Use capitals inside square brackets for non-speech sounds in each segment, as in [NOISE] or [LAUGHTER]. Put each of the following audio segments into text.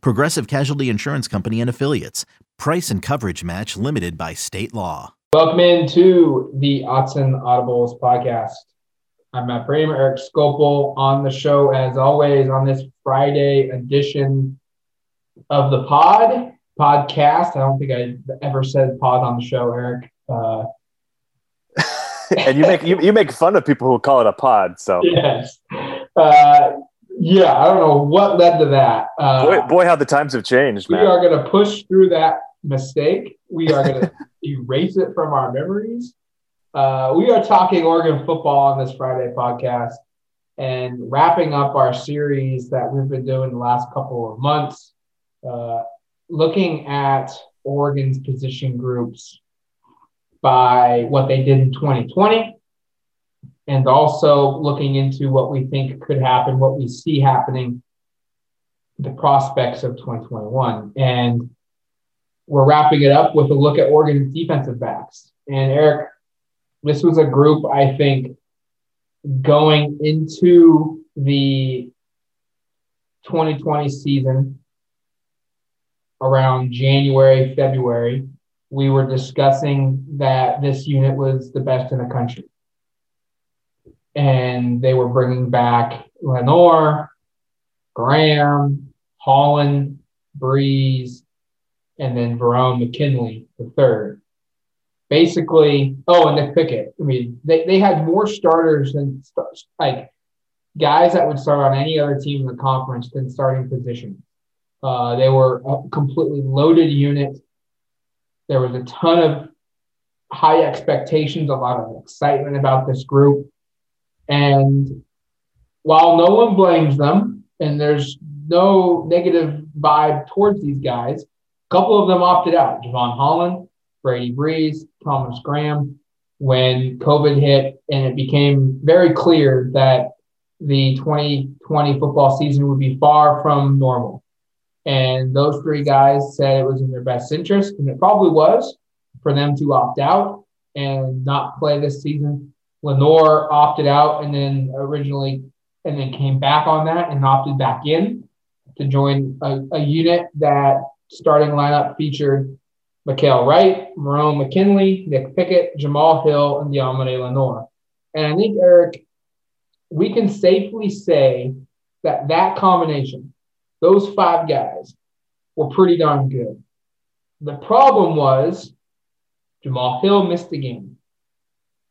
Progressive Casualty Insurance Company and Affiliates. Price and coverage match limited by state law. Welcome into the Autzen Audibles podcast. I'm Matt Bramer, Eric Skopil on the show as always on this Friday edition of the pod podcast. I don't think I ever said pod on the show, Eric. Uh, [LAUGHS] and you make you, you make fun of people who call it a pod. So [LAUGHS] yes, uh, yeah, I don't know what led to that. Uh, boy, boy, how the times have changed. We man. are going to push through that mistake. We are going [LAUGHS] to erase it from our memories. Uh, we are talking Oregon football on this Friday podcast and wrapping up our series that we've been doing the last couple of months, uh, looking at Oregon's position groups by what they did in 2020 and also looking into what we think could happen, what we see happening, the prospects of 2021. And we're wrapping it up with a look at Oregon's defensive backs. And Eric, this was a group I think going into the 2020 season around January, February, we were discussing that this unit was the best in the country. And they were bringing back Lenoir, Graham, Holland, Breeze, and then Verone McKinley, the third. Basically, oh, and Nick Pickett. I mean, they, they had more starters than like guys that would start on any other team in the conference than starting position. Uh, they were a completely loaded unit. There was a ton of high expectations, a lot of excitement about this group. And while no one blames them, and there's no negative vibe towards these guys, a couple of them opted out. Jevon Holland, Brady Breeze, Thomas Graham, when COVID hit and it became very clear that the 2020 football season would be far from normal. And those three guys said it was in their best interest, and it probably was for them to opt out and not play this season. Lenoir opted out and then originally and then came back on that and opted back in to join a, a unit that starting lineup featured Mykael Wright, Verone McKinley, Nick Pickett, Jamal Hill, and Deommodore Lenoir. And I think, Eric, we can safely say that that combination, those five guys were pretty darn good. The problem was Jamal Hill missed the game.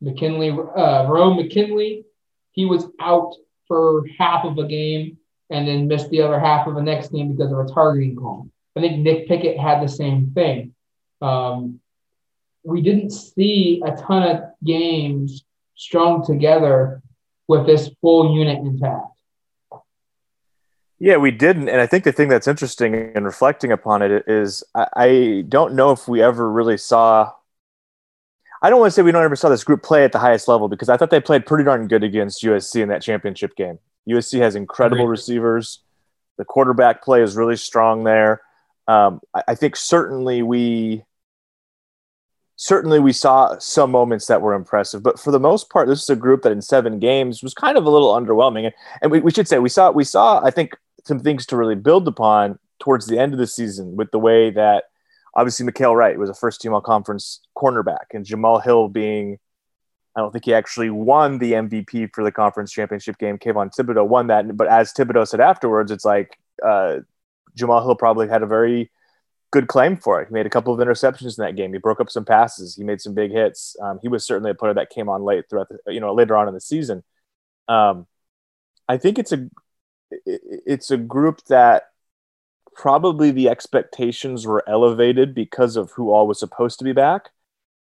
McKinley, uh, McKinley, he was out for half of a game and then missed the other half of the next game because of a targeting call. I think Nick Pickett had the same thing. Um, we didn't see a ton of games strung together with this full unit intact. Yeah, we didn't. And I think the thing that's interesting in reflecting upon it is I, I don't know if we ever really saw. I don't want to say we don't ever saw this group play at the highest level because I thought they played pretty darn good against USC in that championship game. USC has incredible receivers. The quarterback play is really strong there. Um, I, I think certainly we certainly we saw some moments that were impressive, but for the most part, this is a group that in seven games was kind of a little underwhelming. And, and we, we should say we saw we saw I think some things to really build upon towards the end of the season with the way that obviously Mykael Wright was a first team all conference cornerback and Jamal Hill being I don't think he actually won the MVP for the conference championship game. Kayvon Thibodeaux won that, but as Thibodeaux said afterwards, it's like uh, Jamal Hill probably had a very good claim for it. He made a couple of interceptions in that game. He broke up some passes. He made some big hits. Um, he was certainly a player that came on late throughout the, you know, later on in the season. Um, I think it's a it's a group that probably the expectations were elevated because of who all was supposed to be back.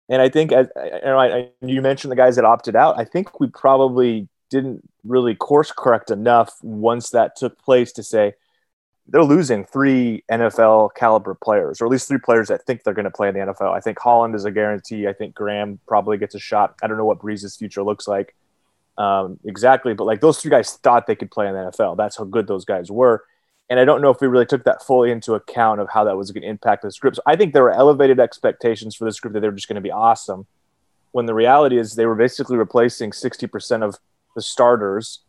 And I think, as you, know, you mentioned the guys that opted out, I think we probably didn't really course correct enough once that took place to say, they're losing three NFL caliber players, or at least three players that think they're going to play in the NFL. I think Holland is a guarantee. I think Graham probably gets a shot. I don't know what Breeze's future looks like um, exactly, but like those three guys thought they could play in the NFL. That's how good those guys were. And I don't know if we really took that fully into account of how that was going to impact this group. So I think there were elevated expectations for this group that they were just going to be awesome. When the reality is they were basically replacing 60% of the starters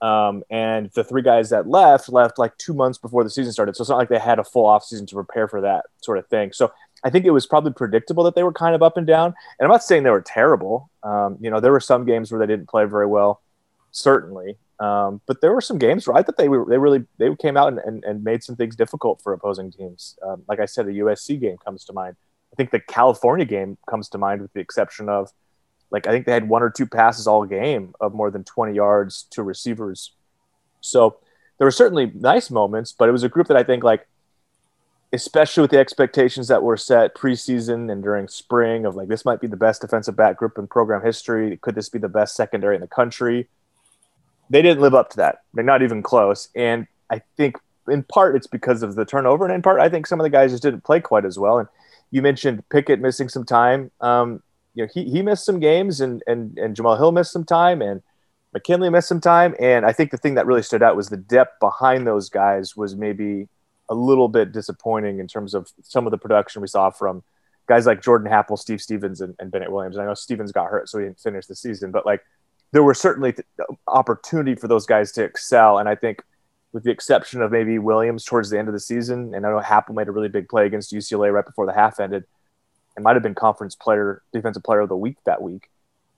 um, and the three guys that left left like two months before the season started. So it's not like they had a full offseason to prepare for that sort of thing. So I think it was probably predictable that they were kind of up and down. And I'm not saying they were terrible. Um, you know, there were some games where they didn't play very well, certainly. Um, but there were some games right, that they were they really they came out and, and, and made some things difficult for opposing teams. Um, like I said, the USC game comes to mind. I think the California game comes to mind with the exception of like I think they had one or two passes all game of more than 20 yards to receivers. So there were certainly nice moments, but it was a group that I think like especially with the expectations that were set preseason and during spring of like this might be the best defensive back group in program history. Could this be the best secondary in the country? They didn't live up to that. They're not even close. And I think in part it's because of the turnover, and in part I think some of the guys just didn't play quite as well. And you mentioned Pickett missing some time. Um, you know, he, he missed some games and, and, and Jamal Hill missed some time and McKinley missed some time. And I think the thing that really stood out was the depth behind those guys was maybe a little bit disappointing in terms of some of the production we saw from guys like Jordan Happle, Steve Stephens, and, and Bennett Williams. I know Stephens got hurt, so he didn't finish the season, but like there were certainly th- opportunity for those guys to excel. And I think with the exception of maybe Williams towards the end of the season, and I know Happle made a really big play against UCLA right before the half ended – it might have been conference player, defensive player of the week that week.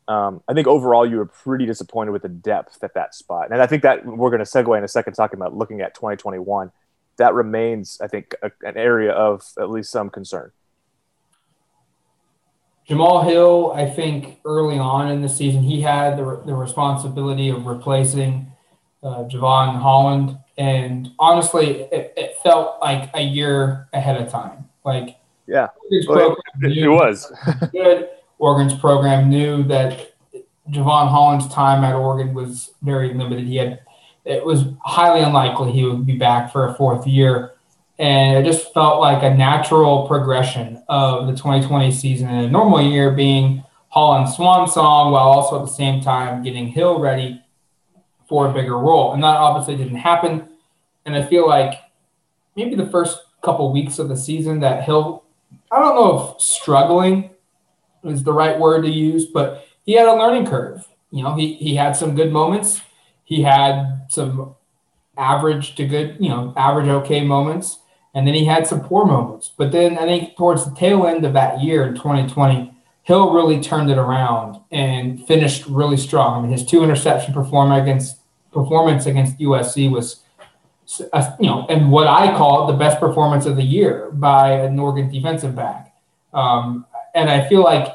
Um, I think overall you were pretty disappointed with the depth at that spot, and I think that we're going to segue in a second talking about looking at 2021. That remains, I think, a, an area of at least some concern. Jamal Hill, I think early on in the season, he had the, the responsibility of replacing uh, Jevon Holland. And honestly, it, it, felt like a year ahead of time. Like yeah, well, it, it, was good. Oregon's program knew that Jevon Holland's time at Oregon was very limited. He had it was highly unlikely he would be back for a fourth year. And it just felt like a natural progression of the 2020 season in a normal year being Holland's swan song while also at the same time getting Hill ready for a bigger role. And that obviously didn't happen. And I feel like maybe the first couple weeks of the season that Hill I don't know if struggling is the right word to use, but he had a learning curve. You know, he, he had some good moments. He had some average to good, you know, average okay moments. And then he had some poor moments. But then I think towards the tail end of that year in 2020, Hill really turned it around and finished really strong. I mean, his two interception performance against performance against USC was you know, and what I call the best performance of the year by an Oregon defensive back. Um, and I feel like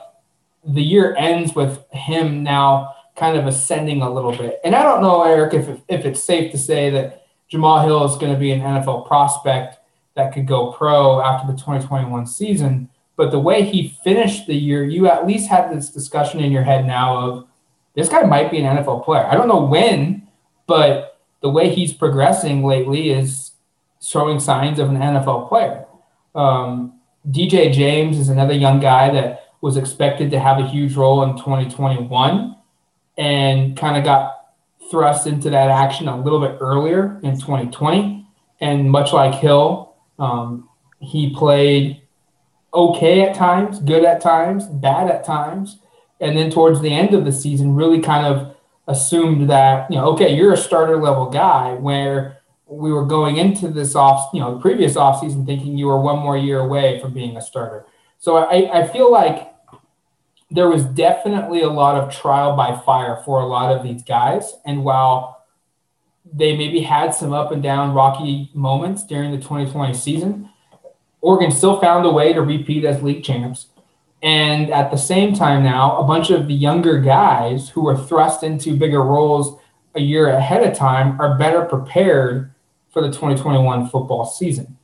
the year ends with him now kind of ascending a little bit. And I don't know, Eric, if, if it's safe to say that Jamal Hill is going to be an NFL prospect that could go pro after the 2021 season. But the way he finished the year, you at least had this discussion in your head now of this guy might be an NFL player. I don't know when, but the way he's progressing lately is showing signs of an NFL player. Um, DJ James is another young guy that was expected to have a huge role in 2021 and kind of got thrust into that action a little bit earlier in 2020. And much like Hill, um, he played okay at times, good at times, bad at times. And then towards the end of the season, really kind of assumed that, you know, okay, you're a starter level guy where we were going into this off, you know, the previous offseason thinking you were one more year away from being a starter. So I, I feel like there was definitely a lot of trial by fire for a lot of these guys. And while they maybe had some up and down rocky moments during the 2020 season, Oregon still found a way to repeat as league champs. And at the same time, now, a bunch of the younger guys who were thrust into bigger roles a year ahead of time are better prepared for the 2021 football season.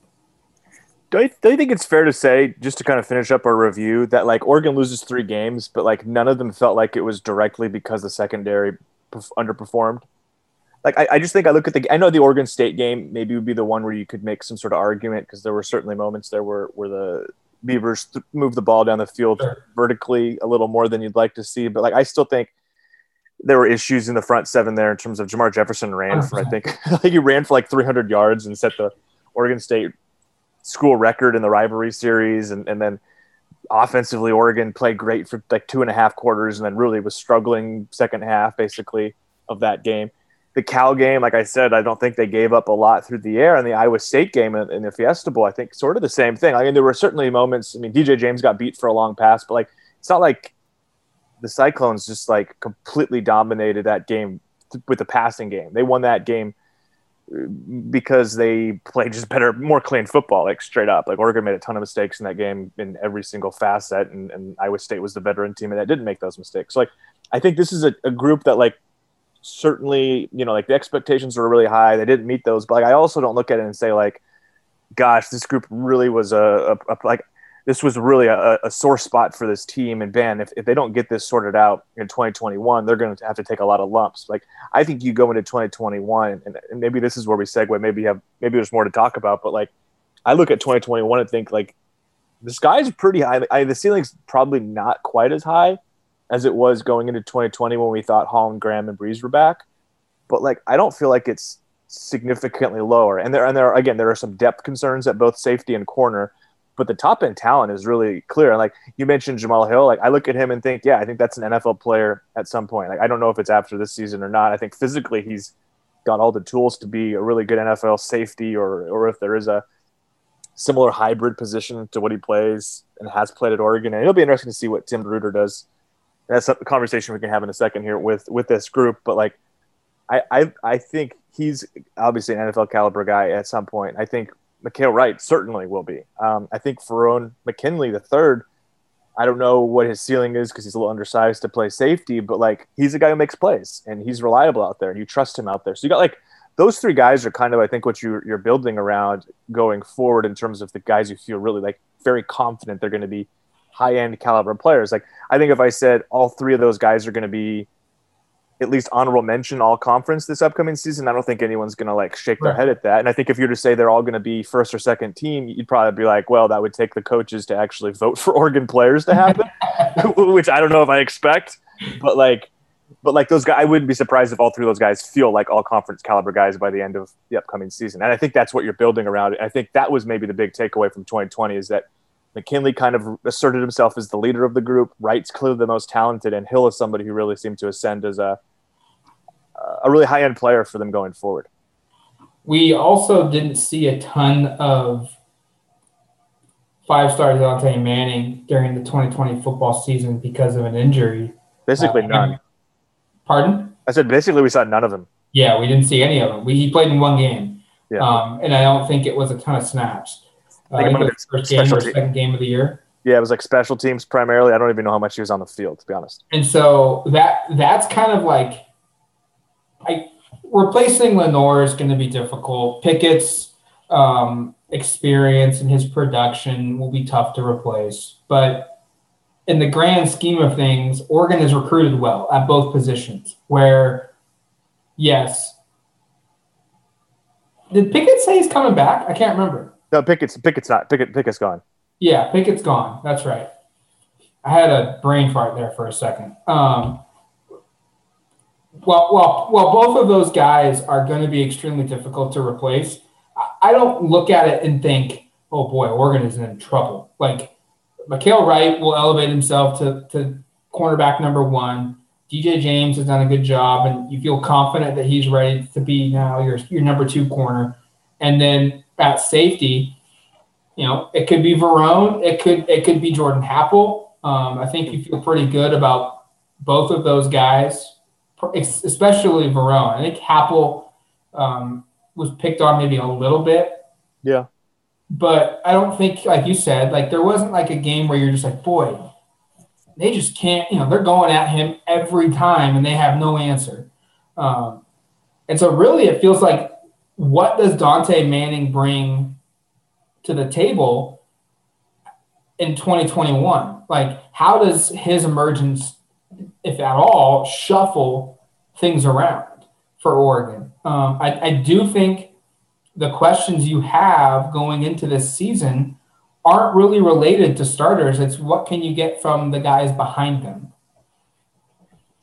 Do you, do you think it's fair to say, just to kind of finish up our review, that like Oregon loses three games, but like none of them felt like it was directly because the secondary underperformed? Like I, I just think I look at the I know the Oregon State game maybe would be the one where you could make some sort of argument because there were certainly moments there where where the Beavers th- moved the ball down the field Sure. vertically a little more than you'd like to see, but like I still think there were issues in the front seven there in terms of Jermar Jefferson ran for I think [LAUGHS] think he ran for like 300 yards and set the Oregon State school record in the rivalry series, and and then offensively Oregon played great for like two and a half quarters, and then really was struggling second half basically of that game. The Cal game, like I said, I don't think they gave up a lot through the air. And the Iowa State game in, in the Fiesta Bowl, I think sort of the same thing. I mean, there were certainly moments. I mean, DJ James got beat for a long pass, but like it's not like the Cyclones just like completely dominated that game th- with the passing game. They won that game uh, because they played just better, more clean football, like straight up. Like Oregon made a ton of mistakes in that game in every single facet, and, and Iowa State was the veteran team and that didn't make those mistakes. So like, I think this is a, a group that like certainly, you know, like the expectations were really high. They didn't meet those, but like I also don't look at it and say like, gosh, this group really was a, a, a like this was really a, a sore spot for this team. And Ben, if, if they don't get this sorted out in 2021, they're going to have to take a lot of lumps. Like I think you go into 2021, and, and maybe this is where we segue. Maybe you have maybe there's more to talk about, but like I look at 2021 and think like the sky's pretty high. I, the ceiling's probably not quite as high as it was going into 2020 when we thought Holland, Graham, and Breeze were back. But like I don't feel like it's significantly lower. And there and there again there are some depth concerns at both safety and corner but the top end talent is really clear. And like you mentioned Jamal Hill, like I look at him and think, yeah, I think that's an NFL player at some point. Like I don't know if it's after this season or not. I think physically he's got all the tools to be a really good NFL safety, or or if there is a similar hybrid position to what he plays and has played at Oregon. And it'll be interesting to see what Tim Reuter does. That's a conversation we can have in a second here with with this group. But like I I, I think he's obviously an NFL caliber guy at some point. I think Mykael Wright certainly will be. Um, I think Verone McKinley the third. I don't know what his ceiling is because he's a little undersized to play safety, but like he's a guy who makes plays and he's reliable out there, and you trust him out there. So you got like those three guys are kind of I think what you, you're building around going forward in terms of the guys you feel really like very confident they're going to be high end caliber players. Like I think if I said all three of those guys are going to be at least honorable mention all conference this upcoming season. I don't think anyone's going to like shake their Right. head at that. And I think if you were to say they're all going to be first or second team, you'd probably be like, well, that would take the coaches to actually vote [LAUGHS] for Oregon players to happen, [LAUGHS] which I don't know if I expect, but like, but like those guys, I wouldn't be surprised if all three of those guys feel like all conference caliber guys by the end of the upcoming season. And I think that's what you're building around. I think that was maybe the big takeaway from 2020 is that McKinley kind of asserted himself as the leader of the group. Wright's clearly the most talented, and Hill is somebody who really seemed to ascend as a a really high end player for them going forward. We also didn't see a ton of five star Dontae Manning during the 2020 football season because of an injury. Basically Uh, none. Pardon? I said basically we saw none of them. Yeah, we didn't see any of them. We, he played in one game, Yeah. um, and I don't think it was a ton of snaps. Uh, I think it think might it have was the first been game second game of the year. Yeah, it was like special teams primarily. I don't even know how much he was on the field, to be honest. And so that that's kind of like I replacing Lenoir is going to be difficult. Pickett's um, experience and his production will be tough to replace, but in the grand scheme of things, Oregon has recruited well at both positions. Where, yes, did Pickett say he's coming back? I can't remember. No, Pickett's Pickett's not Pickett Pickett's gone. Yeah, Pickett's gone. That's right. I had a brain fart there for a second. Um, well, well, well, both of those guys are going to be extremely difficult to replace. I- don't look at it and think, "Oh boy, Oregon is in trouble." Like, Mykael Wright will elevate himself to to cornerback number one. DJ James has done a good job, and you feel confident that he's ready to be now your your number two corner. And then at safety, you know, it could be Verone, it could it could be Jordan Happle. Um, I think you feel pretty good about both of those guys, especially Verone. I think Happle um, was picked on maybe a little bit, Yeah. but I don't think, like you said, like there wasn't like a game where you're just like, boy, they just can't. You know, they're going at him every time, and they have no answer. Um, and so, really, it feels like, what does Dontae Manning bring to the table in 2021? Like, how does his emergence, if at all, shuffle things around for Oregon? Um, I, I do think the questions you have going into this season aren't really related to starters. It's what can you get from the guys behind them.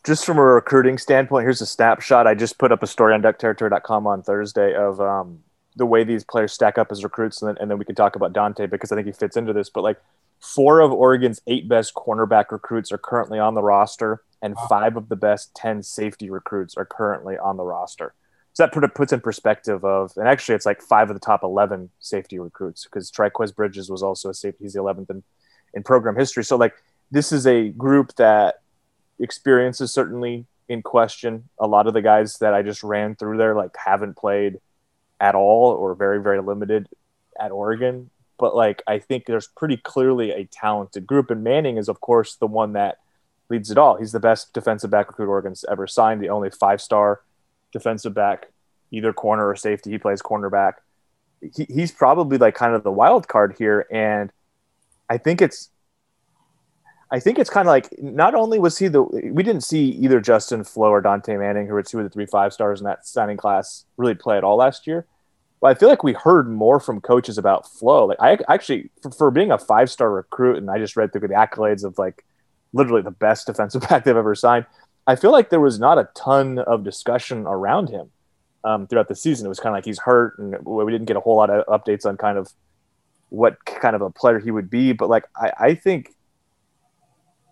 Just from a recruiting standpoint, here's a snapshot. I just put up a story on duckterritory.com on Thursday of um, the way these players stack up as recruits, and then, and then we can talk about Dontae because I think he fits into this. But like four of Oregon's eight best cornerback recruits are currently on the roster, and five of the best 10 safety recruits are currently on the roster. So that put, puts in perspective of, and actually it's like five of the top 11 safety recruits because Trikweze Bridges was also a safety. He's the 11th in, in program history. So like this is a group that experience is certainly in question. A lot of the guys that I just ran through there like haven't played at all or very, very limited at Oregon. But like I think there's pretty clearly a talented group. And Manning is of course the one that leads it all. He's the best defensive back recruit Oregon's ever signed, the only five star defensive back, either corner or safety. He plays cornerback. He, he's probably like kind of the wild card here, and I think it's. I think it's kind of like not only was he the we didn't see either Justin Flowe or Dontae Manning, who were two of the three five stars in that signing class, really play at all last year. But I feel like we heard more from coaches about Flowe. Like I actually, for, for being a five star recruit, and I just read through the accolades of like literally the best defensive [LAUGHS] back they've ever signed. I feel like there was not a ton of discussion around him um, throughout the season. It was kind of like he's hurt, and we didn't get a whole lot of updates on kind of what kind of a player he would be. But like, I, I think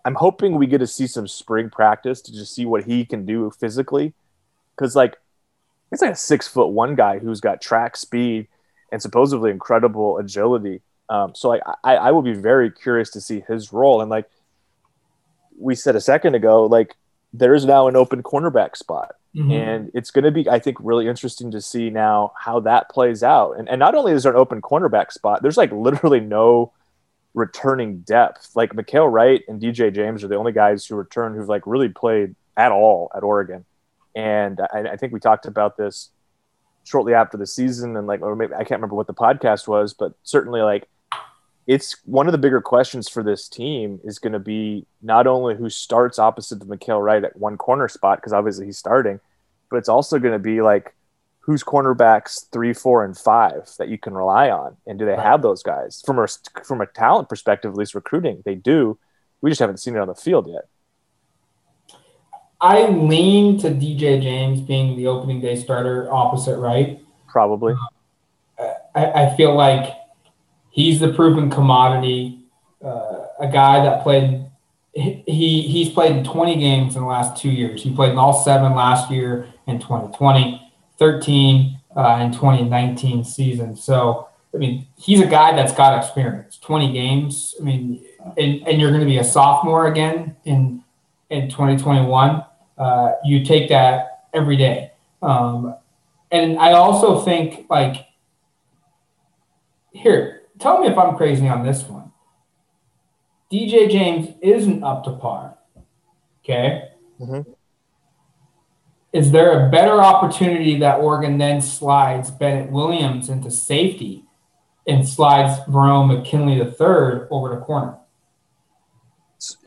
I'm hoping we get to see some spring practice to just see what he can do physically, because like it's like a six foot one guy who's got track speed and supposedly incredible agility. Um, so like, I, I will be very curious to see his role. And like we said a second ago, like there is now an open cornerback spot. Mm-hmm. And it's going to be, I think, really interesting to see now how that plays out. And, and not only is there an open cornerback spot, there's like literally no returning depth. Like Mykael Wright and DJ James are the only guys who return who've like really played at all at Oregon. And I, I think we talked about this shortly after the season, and like, or maybe I can't remember what the podcast was, but certainly like it's one of the bigger questions for this team is going to be not only who starts opposite the Mykael Wright at one corner spot because obviously he's starting, but it's also going to be like who's cornerbacks three, four, and five that you can rely on, and do they right. have those guys from a from a talent perspective? At least recruiting, they do. We just haven't seen it on the field yet. I lean to DJ James being the opening day starter opposite Wright. Probably. Uh, I, I feel like he's the proven commodity, uh, a guy that played. He he's played in 20 games in the last two years. He played in all seven last year in 2020, 13 uh, in 2019 season. So I mean, he's a guy that's got experience. 20 games. I mean, and, and you're going to be a sophomore again in in 2021. Uh, you take that every day. Um, and I also think like here tell me if I'm crazy on this one. DJ James isn't up to par. Okay. Mm-hmm. Is there a better opportunity that Oregon then slides Bennett Williams into safety and slides Verone McKinley III over to corner?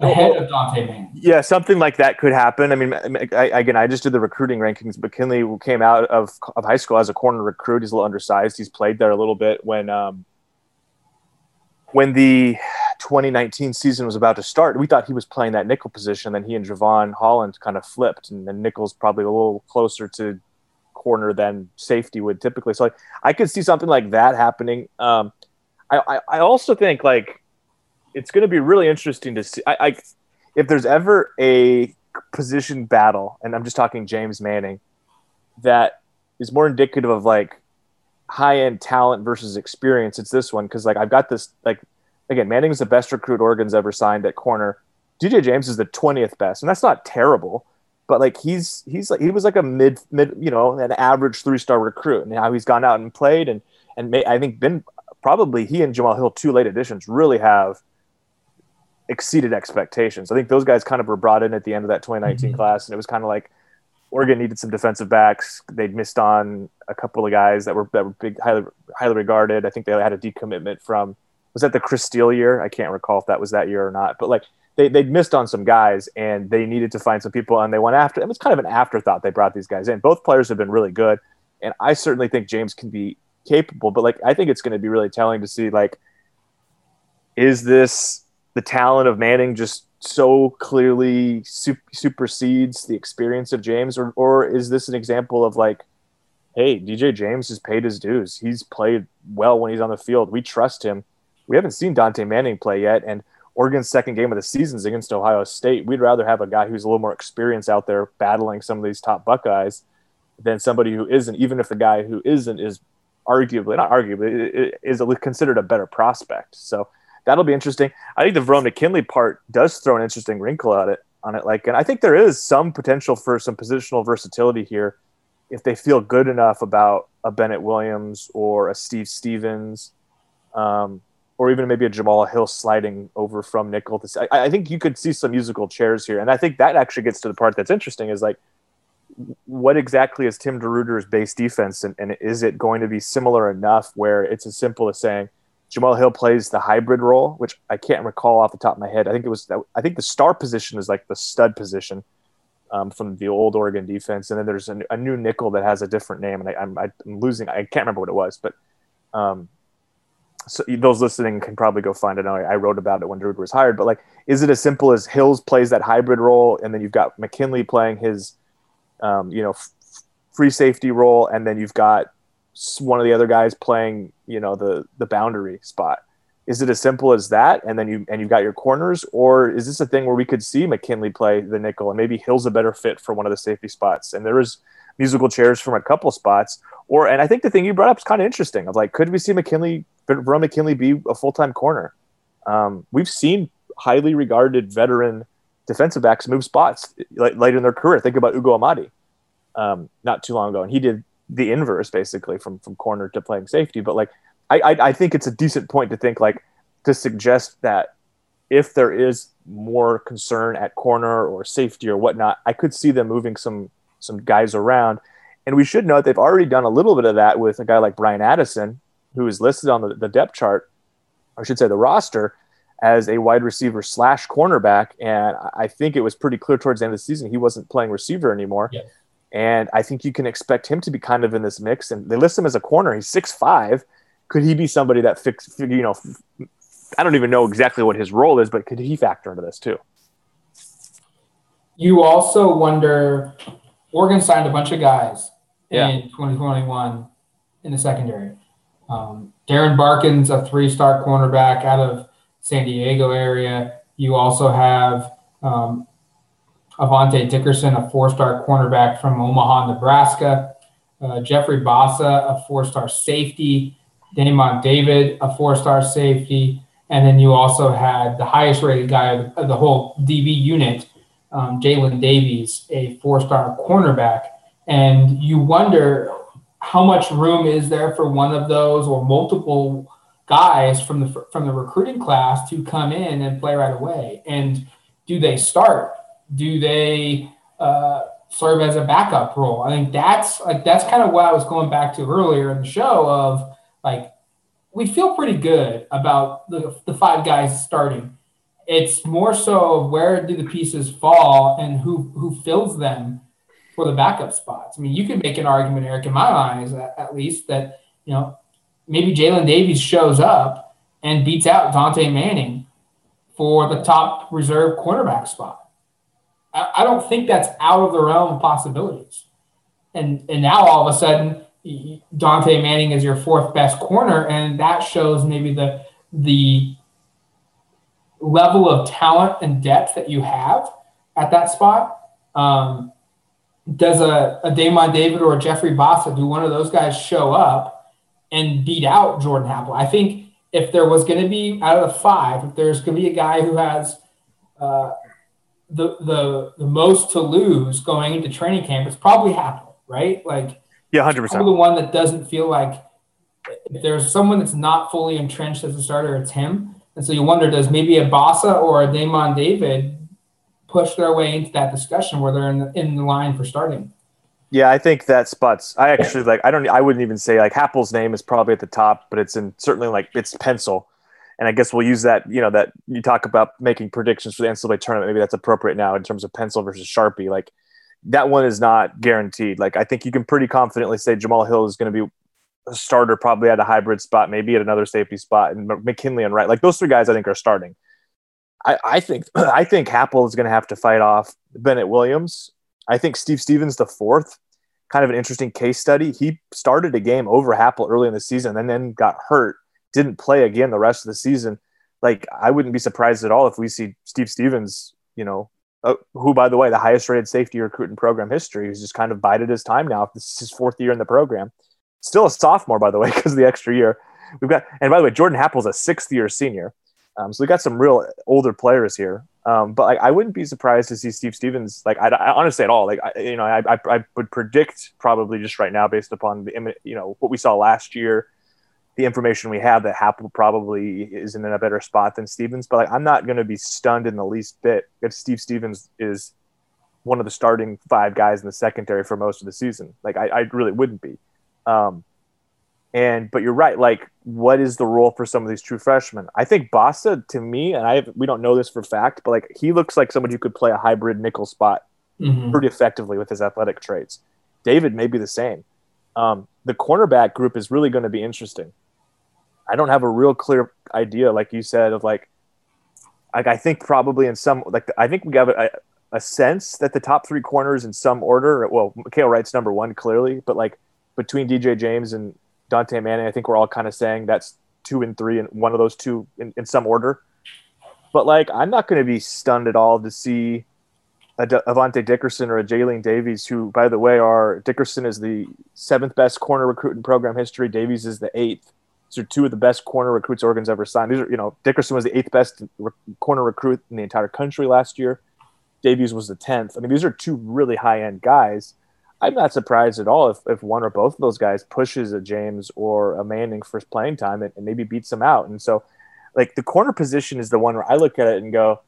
ahead of Dontae Manning. Yeah, something like that could happen. I mean, I, again, I just did the recruiting rankings. McKinley came out of, of high school as a corner recruit. He's a little undersized. He's played there a little bit when um, when the 2019 season was about to start, we thought he was playing that nickel position. Then he and Jevon Holland kind of flipped, and then nickel's probably a little closer to corner than safety would typically. So like, I could see something like that happening. Um, I, I, I, also think like it's going to be really interesting to see. I, I, if there's ever a position battle, and I'm just talking James Manning, that is more indicative of like high end talent versus experience, it's this one because like I've got this like again, Manning's the best recruit Oregon's ever signed at corner. DJ James is the twentieth best, and that's not terrible. But like he's he's like he was like a mid mid you know an average three star recruit, and now he's gone out and played and and may, I think been probably he and Jamal Hill two late additions really have exceeded expectations. I think those guys kind of were brought in at the end of that 2019 mm-hmm. class, and it was kind of like Oregon needed some defensive backs. They'd missed on a couple of guys that were that were big, highly highly regarded. I think they had a decommitment from was that the Chris Steele year? I can't recall if that was that year or not. But like they they'd missed on some guys and they needed to find some people and they went after. It was kind of an afterthought. They brought these guys in. Both players have been really good. And I certainly think James can be capable, but like I think it's going to be really telling to see like is this the talent of Manning just so clearly supersedes the experience of James, or or is this an example of like, hey, DJ James has paid his dues. He's played well when he's on the field. We trust him. We haven't seen Dontae Manning play yet, and Oregon's second game of the season is against Ohio State. We'd rather have a guy who's a little more experienced out there battling some of these top Buckeyes than somebody who isn't, even if the guy who isn't is arguably, not arguably, is considered a better prospect. So that'll be interesting. I think the Verone McKinley part does throw an interesting wrinkle at it on it. Like, and I think there is some potential for some positional versatility here if they feel good enough about a Bennett Williams or a Steve Stephens. Um, or even maybe a Jamal Hill sliding over from nickel to. I, I think you could see some musical chairs here, and I think that actually gets to the part that's interesting. Is like, what exactly is Tim DeRuyter's base defense, and, and is it going to be similar enough where it's as simple as saying Jamal Hill plays the hybrid role, which I can't recall off the top of my head. I think it was I think the star position is like the stud position. Um, from the old Oregon defense, and then there's a, a, new nickel that has a different name, and I, am losing. I can't remember what it was, but um, so those listening can probably go find it. I wrote about it when Drew was hired, but like, is it as simple as Hills plays that hybrid role, and then you've got McKinley playing his, um, you know, f- free safety role, and then you've got one of the other guys playing, you know, the the boundary spot. Is it as simple as that, and then you and you've got your corners, or is this a thing where we could see McKinley play the nickel, and maybe Hill's a better fit for one of the safety spots? And there is musical chairs from a couple spots, or and I think the thing you brought up is kind of interesting. Of like, could we see McKinley Verone McKinley be a full time corner. Um, we've seen highly regarded veteran defensive backs move spots later in their career. Think about Ugo Amadi um, not too long ago, and he did the inverse basically from from corner to playing safety. But like, I, I, I think it's a decent point to think like to suggest that if there is more concern at corner or safety or whatnot, I could see them moving some some guys around. And we should note they've already done a little bit of that with a guy like Bryan Addison, who is listed on the, the depth chart, I should say the roster, as a wide receiver slash cornerback. And I think it was pretty clear towards the end of the season he wasn't playing receiver anymore. Yes. And I think you can expect him to be kind of in this mix. And they list him as a corner. He's six five. Could he be somebody that fix you know? I don't even know exactly what his role is, but could he factor into this too? You also wonder. Oregon signed a bunch of guys yeah. in 2021 in the secondary. Um, Darren Barkins, a three-star cornerback out of San Diego area. You also have um, Avante Dickerson, a four-star cornerback from Omaha, Nebraska. Uh, Jeffrey Bassa, a four-star safety. Damon David, a four-star safety. And then you also had the highest-rated guy of the, of the whole DB unit, um, Jalen Davies, a four-star cornerback. And you wonder how much room is there for one of those or multiple guys from the from the recruiting class to come in and play right away? And do they start? Do they uh, serve as a backup role? I think that's like that's kind of what I was going back to earlier in the show of like we feel pretty good about the, the five guys starting. It's more so where do the pieces fall and who who fills them for the backup spots. I mean, you could make an argument, Eric, in my eyes at, least, that you know maybe Jalen Davies shows up and beats out Dontae Manning for the top reserve cornerback spot. I, I don't think that's out of the realm of possibilities. And and now all of a sudden, Dontae Manning is your fourth best corner, and that shows maybe the the level of talent and depth that you have at that spot. Um, does a, a Damon David or a Jeffrey Bassa, do one of those guys show up and beat out Jordan Happle? I think if there was going to be out of the five, if there's going to be a guy who has uh, the, the the most to lose going into training camp, it's probably Happle, right? Like, yeah, hundred percent. The one that doesn't feel like if there's someone that's not fully entrenched as a starter, it's him. And so you wonder, does maybe a Bassa or a Damon David push their way into that discussion where they're in the, in the line for starting. Yeah, I think that spots. I actually like. I don't. I wouldn't even say like Happle's name is probably at the top, but it's in certainly like it's pencil. And I guess we'll use that. You know that you talk about making predictions for the NCAA tournament. Maybe that's appropriate now in terms of pencil versus Sharpie. Like that one is not guaranteed. Like I think you can pretty confidently say Jamal Hill is going to be starter, probably at a hybrid spot, maybe at another safety spot, and McKinley and Wright. Like those three guys, I think are starting. I, I think [CLEARS THROAT] I think Happle is going to have to fight off Bennett Williams. I think Steve Stephens the fourth, kind of an interesting case study. He started a game over Happle early in the season and then got hurt, didn't play again the rest of the season. Like I wouldn't be surprised at all if we see Steve Stephens, you know, uh, who by the way the highest rated safety recruit in program history, who's just kind of bided his time now. This is his fourth year in the program, still a sophomore by the way [LAUGHS] because of the extra year. We've got and by the way, Jordan Happle's a sixth year senior. Um, so we've got some real older players here. Um, but like, I wouldn't be surprised to see Steve Stephens, like, I, I honestly at all, like, I, you know, I, I, I, would predict probably just right now based upon the, you know, what we saw last year, the information we have that Happel probably isn't in a better spot than Stephens. But like, I'm not going to be stunned in the least bit if Steve Stephens is one of the starting five guys in the secondary for most of the season. Like, I, I really wouldn't be. Um, and but you're right. Like, what is the role for some of these true freshmen? I think Bassa, to me, and I we don't know this for fact, but like he looks like somebody who could play a hybrid nickel spot mm-hmm. pretty effectively with his athletic traits. David may be the same. Um, the cornerback group is really going to be interesting. I don't have a real clear idea, like you said, of like, like I think probably in some like I think we have a, a sense that the top three corners in some order. Well, Mykael Wright's number one clearly, but like between DJ James and Dontae Manning, I think we're all kind of saying that's two and three, and one of those two in, in some order. But like, I'm not going to be stunned at all to see a Avante Dickerson or a Jalen Davies, who, by the way, are Dickerson is the seventh best corner recruit in program history. Davies is the eighth. These are two of the best corner recruits Oregon's ever signed. These are, you know, Dickerson was the eighth best re- corner recruit in the entire country last year. Davies was the tenth. I mean, these are two really high end guys. I'm not surprised at all if, if one or both of those guys pushes a James or a Manning for playing time and, and maybe beats them out. And so, like, the corner position is the one where I look at it and go,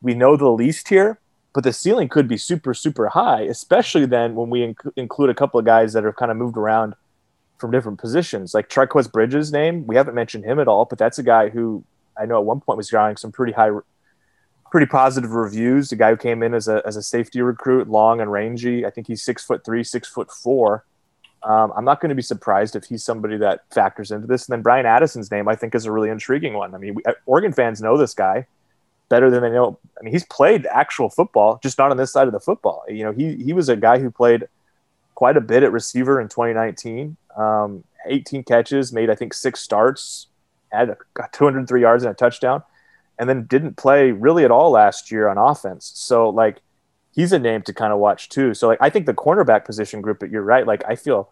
we know the least here, but the ceiling could be super, super high, especially then when we inc- include a couple of guys that have kind of moved around from different positions. Like Trikweze Bridges' name, we haven't mentioned him at all, but that's a guy who I know at one point was drawing some pretty high pretty positive reviews. The guy who came in as a, as a safety recruit, long and rangy. I think he's six foot three, six foot four. Um, I'm not going to be surprised if he's somebody that factors into this. And then Bryan Addison's name, I think, is a really intriguing one. I mean, we, uh, Oregon fans know this guy better than they know. I mean, he's played actual football, just not on this side of the football. You know, he he was a guy who played quite a bit at receiver in 2019. Um, 18 catches, made I think six starts, had 203 yards and a touchdown and then didn't play really at all last year on offense. So like he's a name to kind of watch too. So like I think the cornerback position group, but you're right. Like I feel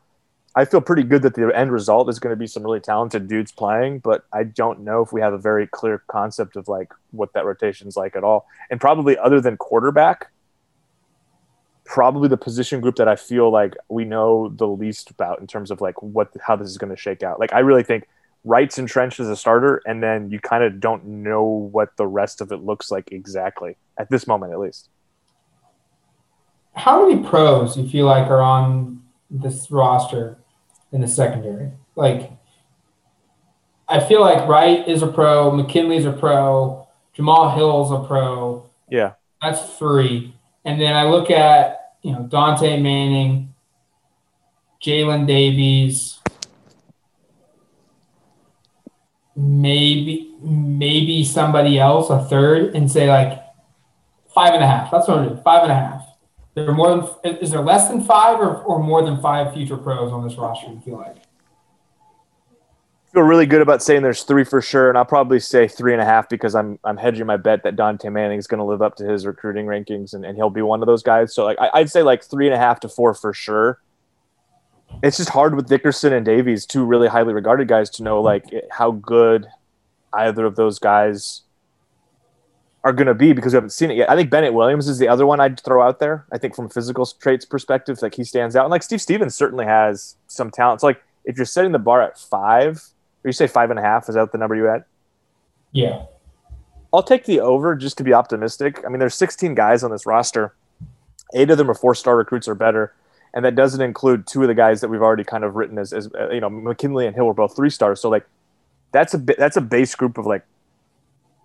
I feel pretty good that the end result is going to be some really talented dudes playing, but I don't know if we have a very clear concept of like what that rotation's like at all. And probably other than quarterback, probably the position group that I feel like we know the least about in terms of like what how this is going to shake out. Like I really think Wright's entrenched as a starter, and then you kind of don't know what the rest of it looks like exactly at this moment, at least. How many pros you feel like are on this roster in the secondary? Like, I feel like Wright is a pro, McKinley's a pro, Jamal Hill's a pro. Yeah, that's three. And then I look at you know Dontae Manning, Jalen Davies maybe maybe somebody else a third and say like five and a half. That's what I'm doing. Five and a half. There are more than is there less than five or, or more than five future pros on this roster? You feel like? Feel really good about saying there's three for sure, and I'll probably say three and a half because I'm I'm hedging my bet that Dontae Manning is going to live up to his recruiting rankings and, and he'll be one of those guys. So like I, I'd say like three and a half to four for sure it's just hard with Dickerson and Davies, two really highly regarded guys, to know like how good either of those guys are going to be because we haven't seen it yet. I think Bennett Williams is the other one I'd throw out there. I think from a physical traits perspective, like he stands out. And like Steve Stephens certainly has some talent. So like if you're setting the bar at five, or you say five and a half, is that the number you had? Yeah. I'll take the over just to be optimistic. I mean, there's 16 guys on this roster. Eight of them are four star recruits or better and that doesn't include two of the guys that we've already kind of written as, as uh, you know McKinley and Hill were both three stars. So like that's a that's a base group of like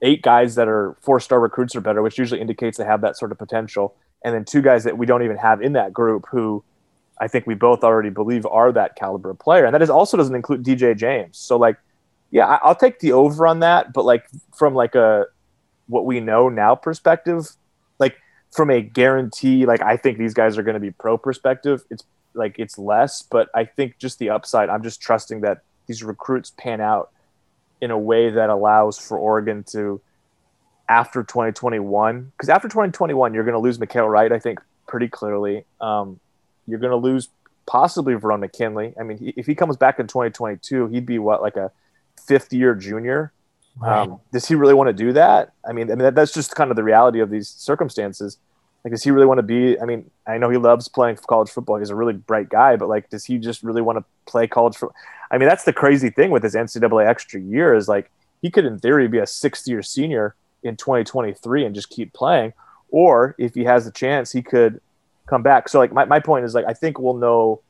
eight guys that are four star recruits or better, which usually indicates they have that sort of potential. and then two guys that we don't even have in that group who I think we both already believe are that caliber of player. And that is also doesn't include DJ James. So like, yeah, I, I'll take the over on that. But like from like a what we know now perspective, from a guarantee, like I think these guys are going to be pro perspective. It's like it's less, but I think just the upside. I'm just trusting that these recruits pan out in a way that allows for Oregon to after 2021 because after 2021 you're going to lose Mykael Wright I think pretty clearly um, you're going to lose possibly Verone McKinley I mean if he comes back in 2022 he'd be what like a fifth year junior um, does he really want to do that I mean I mean that, that's just kind of the reality of these circumstances like does he really want to be I mean I know he loves playing college football he's a really bright guy but like does he just really want to play college football I mean that's the crazy thing with his NCAA extra year is like he could in theory be a sixth year senior in 2023 and just keep playing. Or if he has the chance, he could come back. So like my, my point is like I think we'll know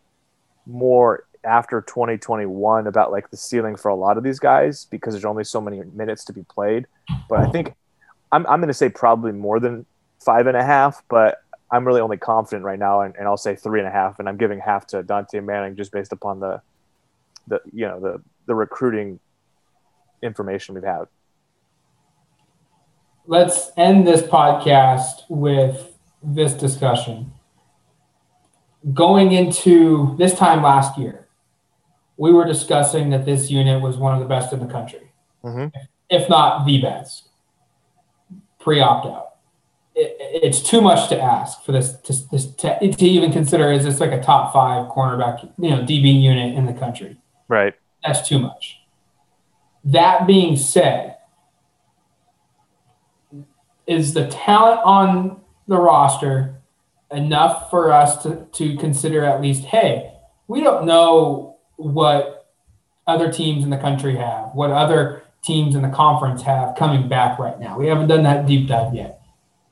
more after 2021 about like the ceiling for a lot of these guys because there's only so many minutes to be played. But I think I'm I'm gonna say probably more than five and a half, but I'm really only confident right now and, and I'll say three and a half and I'm giving half to Dontae Manning just based upon the the you know the the recruiting information we've had let's end this podcast with this discussion. Going into this time last year, we were discussing that this unit was one of the best in the country, mm-hmm. if not the best, pre opt out. It, it's too much to ask for this to, this to, to even consider is this like a top five cornerback, you know, DB unit in the country. Right. That's too much. That being said, is the talent on the roster enough for us to, to consider at least, hey, we don't know what other teams in the country have, what other teams in the conference have coming back right now. We haven't done that deep dive yet.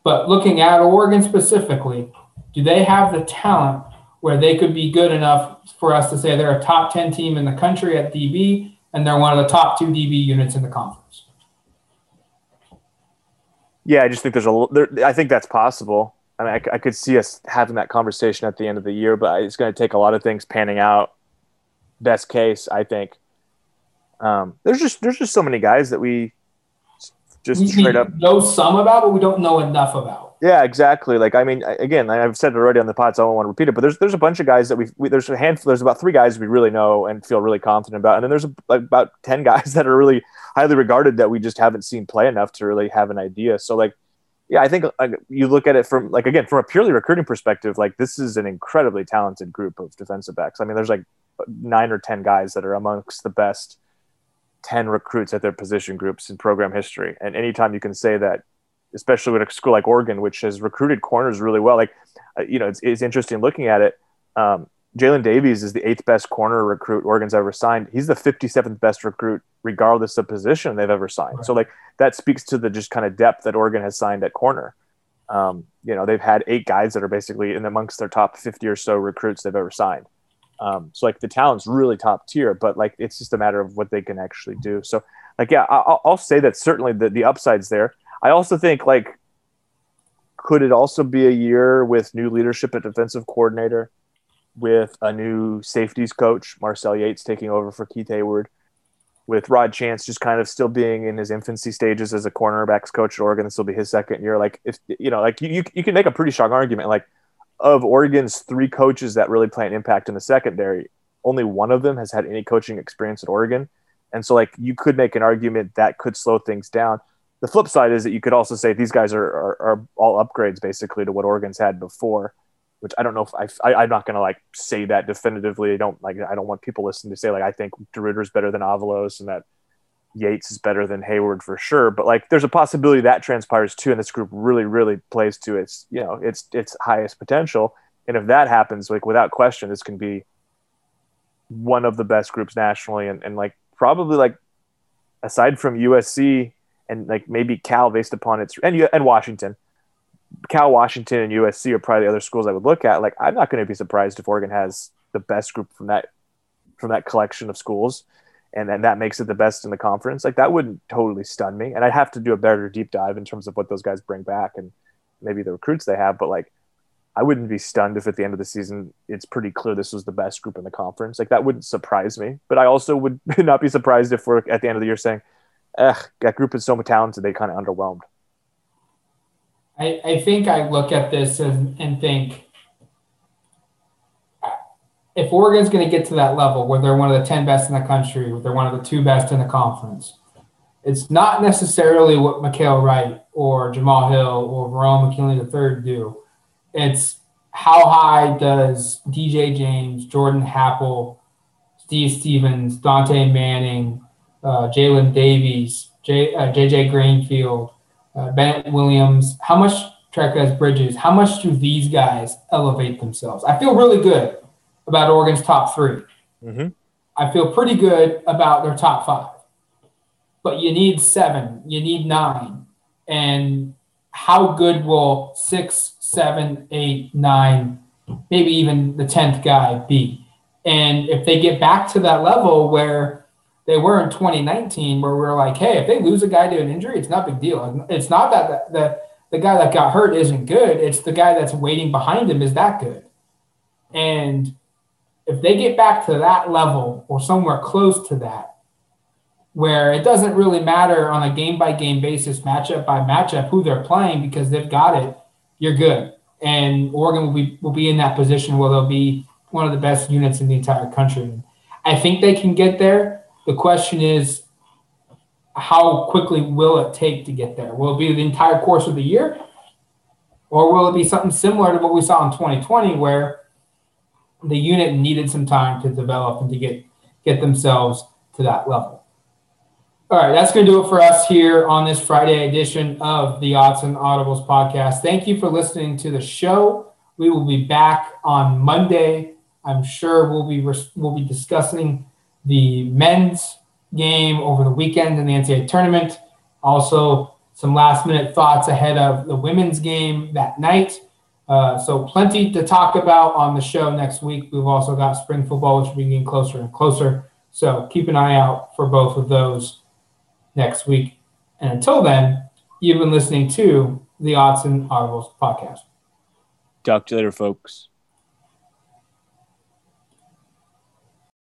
But looking at Oregon specifically, do they have the talent where they could be good enough for us to say they're a top 10 team in the country at DB and they're one of the top two DB units in the conference? Yeah, I just think there's a. There, I think that's possible. I mean, I, I, could see us having that conversation at the end of the year, but it's going to take a lot of things panning out. Best case, I think. Um, there's just there's just so many guys that we just we straight up know some about, but we don't know enough about. Yeah, exactly. Like I mean, again, I've said it already on the pod, so I don't want to repeat it. But there's there's a bunch of guys that we, we there's a handful. There's about three guys we really know and feel really confident about, and then there's a, like about ten [LAUGHS] guys that are really highly regarded that we just haven't seen play enough to really have an idea. So like, yeah, I think like, you look at it from like again from a purely recruiting perspective, like this is an incredibly talented group of defensive backs. I mean, there's like nine or ten guys that are amongst the best 10 recruits at their position groups in program history. And anytime you can say that especially with a school like Oregon, which has recruited corners really well. Like, uh, you know, it's, it's interesting looking at it. Um, Jalen Davies is the eighth best corner recruit Oregon's ever signed. He's the 57th best recruit, regardless of position they've ever signed. Right. So, like, that speaks to the just kind of depth that Oregon has signed at corner. Um, you know, they've had eight guys that are basically in amongst their top 50 or so recruits they've ever signed. Um, so, like, the talent's really top tier, but like, it's just a matter of what they can actually do. So, like, yeah, I'll, I'll say that certainly the, the upside's there. I also think like could it also be a year with new leadership at defensive coordinator, with a new safeties coach, Marcel Yates taking over for Keith Heyward, with Rod Chance just kind of still being in his infancy stages as a cornerbacks coach at Oregon. This will be his second year. Like if you know, like you you can make a pretty strong argument. Like of Oregon's three coaches that really play an impact in the secondary, only one of them has had any coaching experience at Oregon. And so like you could make an argument that could slow things down the flip side is that you could also say these guys are, are, are all upgrades basically to what Oregon's had before, which I don't know if I, I am not going to like say that definitively. I don't like, I don't want people listening to say like, I think DeRuyter's better than Avalos and that Yates is better than Heyward for sure. But like, there's a possibility that transpires too. And this group really, really plays to its, you know, its, its highest potential. And if that happens, like without question, this can be one of the best groups nationally. And, and like, probably like aside from USC and like maybe Cal based upon its and and Washington. Cal, Washington, and USC are probably the other schools I would look at. Like, I'm not going to be surprised if Oregon has the best group from that from that collection of schools, and then that makes it the best in the conference. Like, that wouldn't totally stun me. And I'd have to do a better deep dive in terms of what those guys bring back and maybe the recruits they have. But like, I wouldn't be stunned if at the end of the season it's pretty clear this was the best group in the conference. Like that wouldn't surprise me. But I also would [LAUGHS] not be surprised if we're at the end of the year saying, "Ugh, that group is so talented, they kind of underwhelmed." I, I think I look at this and, and think if Oregon's going to get to that level where they're one of the 10 best in the country, where they're one of the two best in the conference, it's not necessarily what Mykael Wright or Jamal Hill or Verone McKinley III do. It's how high does DJ James, Jordan Happle, Steve Stephens, Dontae Manning, uh, Jalen Davies, J, uh, JJ Greenfield, uh, Bennett Williams, how much Trez Bridges, how much do these guys elevate themselves? I feel really good about Oregon's top 3 mm-hmm. I feel pretty good about their top five. But you need seven, you need nine. And how good will six, seven, eight, nine, maybe even the 10th guy be? And if they get back to that level where they were in 2019, where we are like, hey, if they lose a guy to an injury, it's not a big deal. It's not that the, the, the guy that got hurt isn't good, it's the guy that's waiting behind him is that good. And if they get back to that level or somewhere close to that, where it doesn't really matter on a game by game basis, matchup by matchup, who they're playing because they've got it, you're good. And Oregon will be will be in that position where they'll be one of the best units in the entire country. I think they can get there. The question is, how quickly will it take to get there? Will it be the entire course of the year? Or will it be something similar to what we saw in 2020 where the unit needed some time to develop and to get get themselves to that level. All right, that's going to do it for us here on this Friday edition of the Odds and Audibles podcast. Thank you for listening to the show. We will be back on Monday. I'm sure we'll be we'll be discussing the men's game over the weekend in the NCAA tournament. Also, some last minute thoughts ahead of the women's game that night. Uh, so plenty to talk about on the show next week. We've also got spring football, which will be getting closer and closer. So keep an eye out for both of those next week. And until then, you've been listening to the Odds and Audibles podcast. Talk to you later, folks.